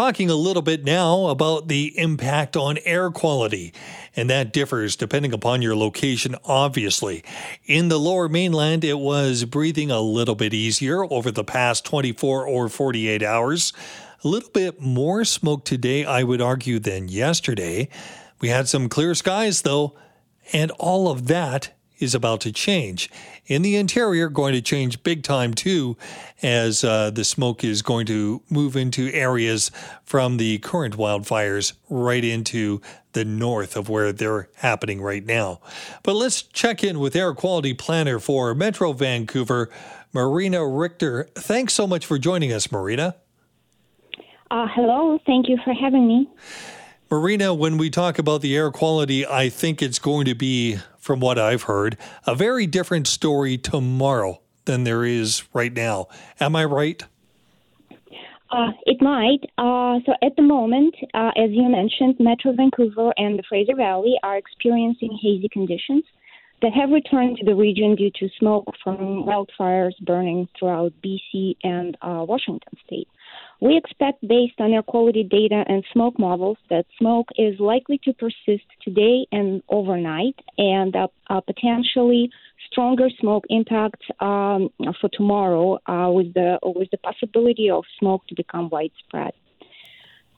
talking a little bit now about the impact on air quality, and that differs depending upon your location, obviously. In the lower mainland, it was breathing a little bit easier over the past 24 or 48 hours. A little bit more smoke today, I would argue, than yesterday. We had some clear skies, though, and all of that is about to change. In the interior, going to change big time too, as uh, the smoke is going to move into areas from the current wildfires right into the north of where they're happening right now. But let's check in with air quality planner for Metro Vancouver, Marina Richter. Thanks so much for joining us, Marina. Uh, hello, thank you for having me. Marina, when we talk about the air quality, I think it's going to be, from what I've heard, a very different story tomorrow than there is right now. Am I right? Uh, it might. Uh, so at the moment, uh, as you mentioned, Metro Vancouver and the Fraser Valley are experiencing hazy conditions that have returned to the region due to smoke from wildfires burning throughout BC and uh, Washington state. We expect, based on air quality data and smoke models, that smoke is likely to persist today and overnight, and uh, uh, potentially stronger smoke impacts um, for tomorrow, uh, with the with the possibility of smoke to become widespread.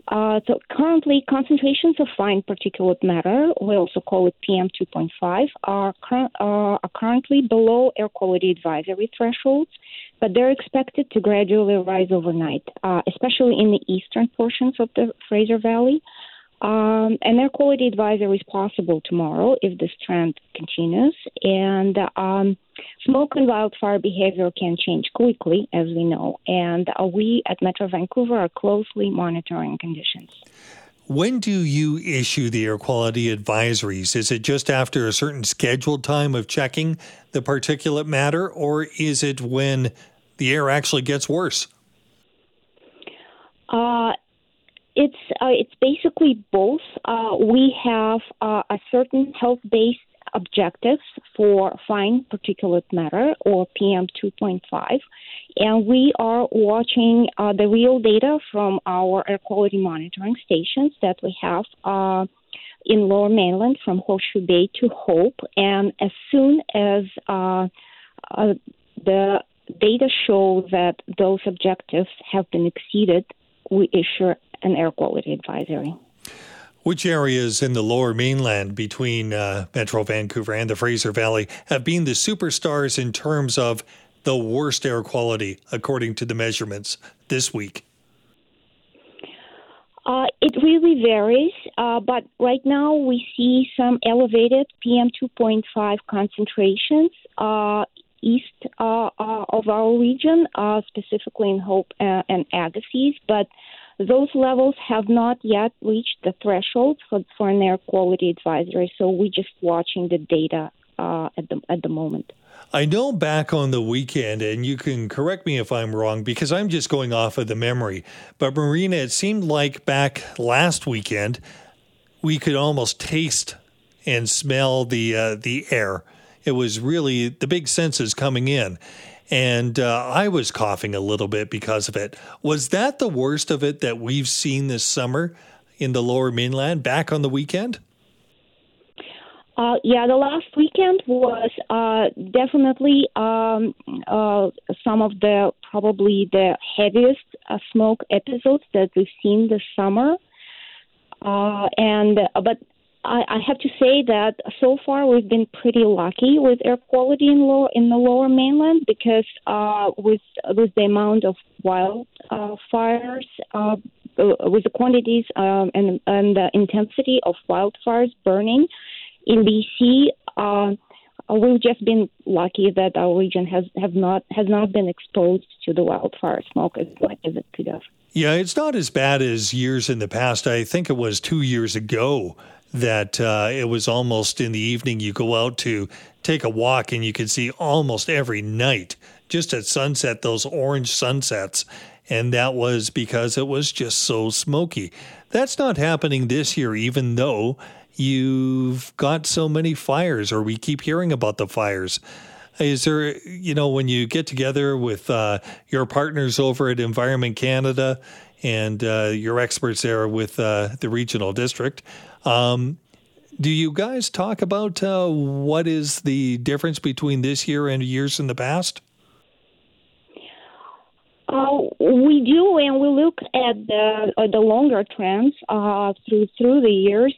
Uh, so currently, concentrations of fine particulate matter, we also call it PM2.5, are, cur- uh, are currently below air quality advisory thresholds, but they're expected to gradually rise overnight, uh, especially in the eastern portions of the Fraser Valley. Um, an air quality advisory is possible tomorrow if this trend continues. And um, smoke and wildfire behavior can change quickly, as we know. And uh, we at Metro Vancouver are closely monitoring conditions. When do you issue the air quality advisories? Is it just after a certain scheduled time of checking the particulate matter, or is it when the air actually gets worse? Uh, it's uh, it's basically both. Uh, we have uh, a certain health-based objectives for fine particulate matter or PM 2.5, and we are watching uh, the real data from our air quality monitoring stations that we have uh, in Lower Mainland from Horseshoe Bay to Hope, and as soon as uh, the data show that those objectives have been exceeded, we issue an air quality advisory. Which areas in the lower mainland between uh, Metro Vancouver and the Fraser Valley have been the superstars in terms of the worst air quality according to the measurements this week? Uh, it really varies, uh, but right now we see some elevated PM 2.5 concentrations uh, east uh, uh, of our region, uh, specifically in Hope and Agassiz, but those levels have not yet reached the threshold for, for an air quality advisory. So we're just watching the data uh, at the at the moment. I know back on the weekend, and you can correct me if I'm wrong because I'm just going off of the memory. But Marina, it seemed like back last weekend we could almost taste and smell the uh, the air. It was really the big senses coming in and uh, I was coughing a little bit because of it. Was that the worst of it that we've seen this summer in the lower mainland back on the weekend? Uh, yeah, the last weekend was uh, definitely um, uh, some of the probably the heaviest uh, smoke episodes that we've seen this summer. Uh, and but I, I have to say that so far we've been pretty lucky with air quality in in the lower mainland because uh, with with the amount of wildfires, uh, uh, with the quantities um, and and the intensity of wildfires burning in BC. Uh, we've just been lucky that our region has have not has not been exposed to the wildfire smoke as much as it could have. Yeah, it's not as bad as years in the past. I think it was two years ago that uh, it was almost in the evening you go out to take a walk and you can see almost every night just at sunset those orange sunsets. And that was because it was just so smoky. That's not happening this year even though you've got so many fires or we keep hearing about the fires. Is there you know when you get together with uh, your partners over at environment canada and uh, your experts there with uh, the regional district. Um, do you guys talk about uh, what is the difference between this year and years in the past? Uh, we do, and we look at the uh, the longer trends uh, through through the years.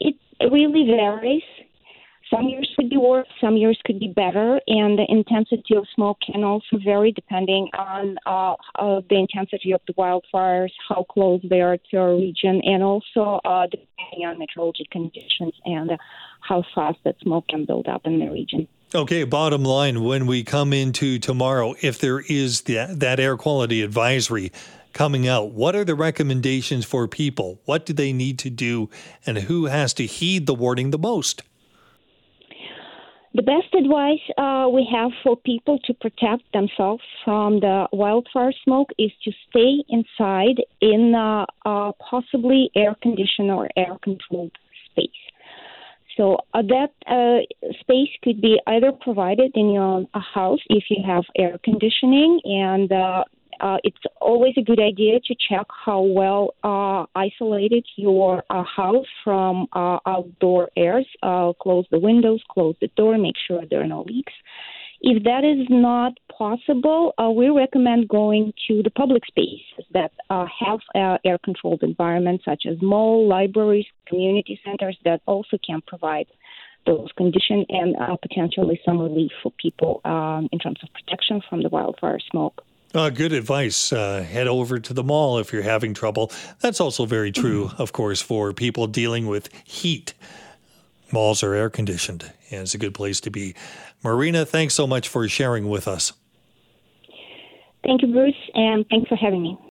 It really varies. Some years could be worse, some years could be better, and the intensity of smoke can also vary depending on uh, uh, the intensity of the wildfires, how close they are to our region, and also uh, depending on meteorological conditions and how fast that smoke can build up in the region. Okay, bottom line, when we come into tomorrow, if there is that, that air quality advisory coming out, what are the recommendations for people? What do they need to do, and who has to heed the warning the most? The best advice uh, we have for people to protect themselves from the wildfire smoke is to stay inside in uh, uh, possibly air conditioned or air controlled space. So uh, that space could be either provided in your house if you have air conditioning and uh, it's always a good idea to check how well uh, isolated your uh, house from uh, outdoor airs. Uh, close the windows, close the door, make sure there are no leaks. If that is not possible, uh, we recommend going to the public spaces that have air controlled environments, such as mall, libraries, community centers, that also can provide those conditions and potentially some relief for people um, in terms of protection from the wildfire smoke. Uh, good advice. Uh, head over to the mall if you're having trouble. That's also very true, mm-hmm. of course, for people dealing with heat. Malls are air conditioned, and it's a good place to be. Marina, thanks so much for sharing with us. Thank you, Bruce, and thanks for having me.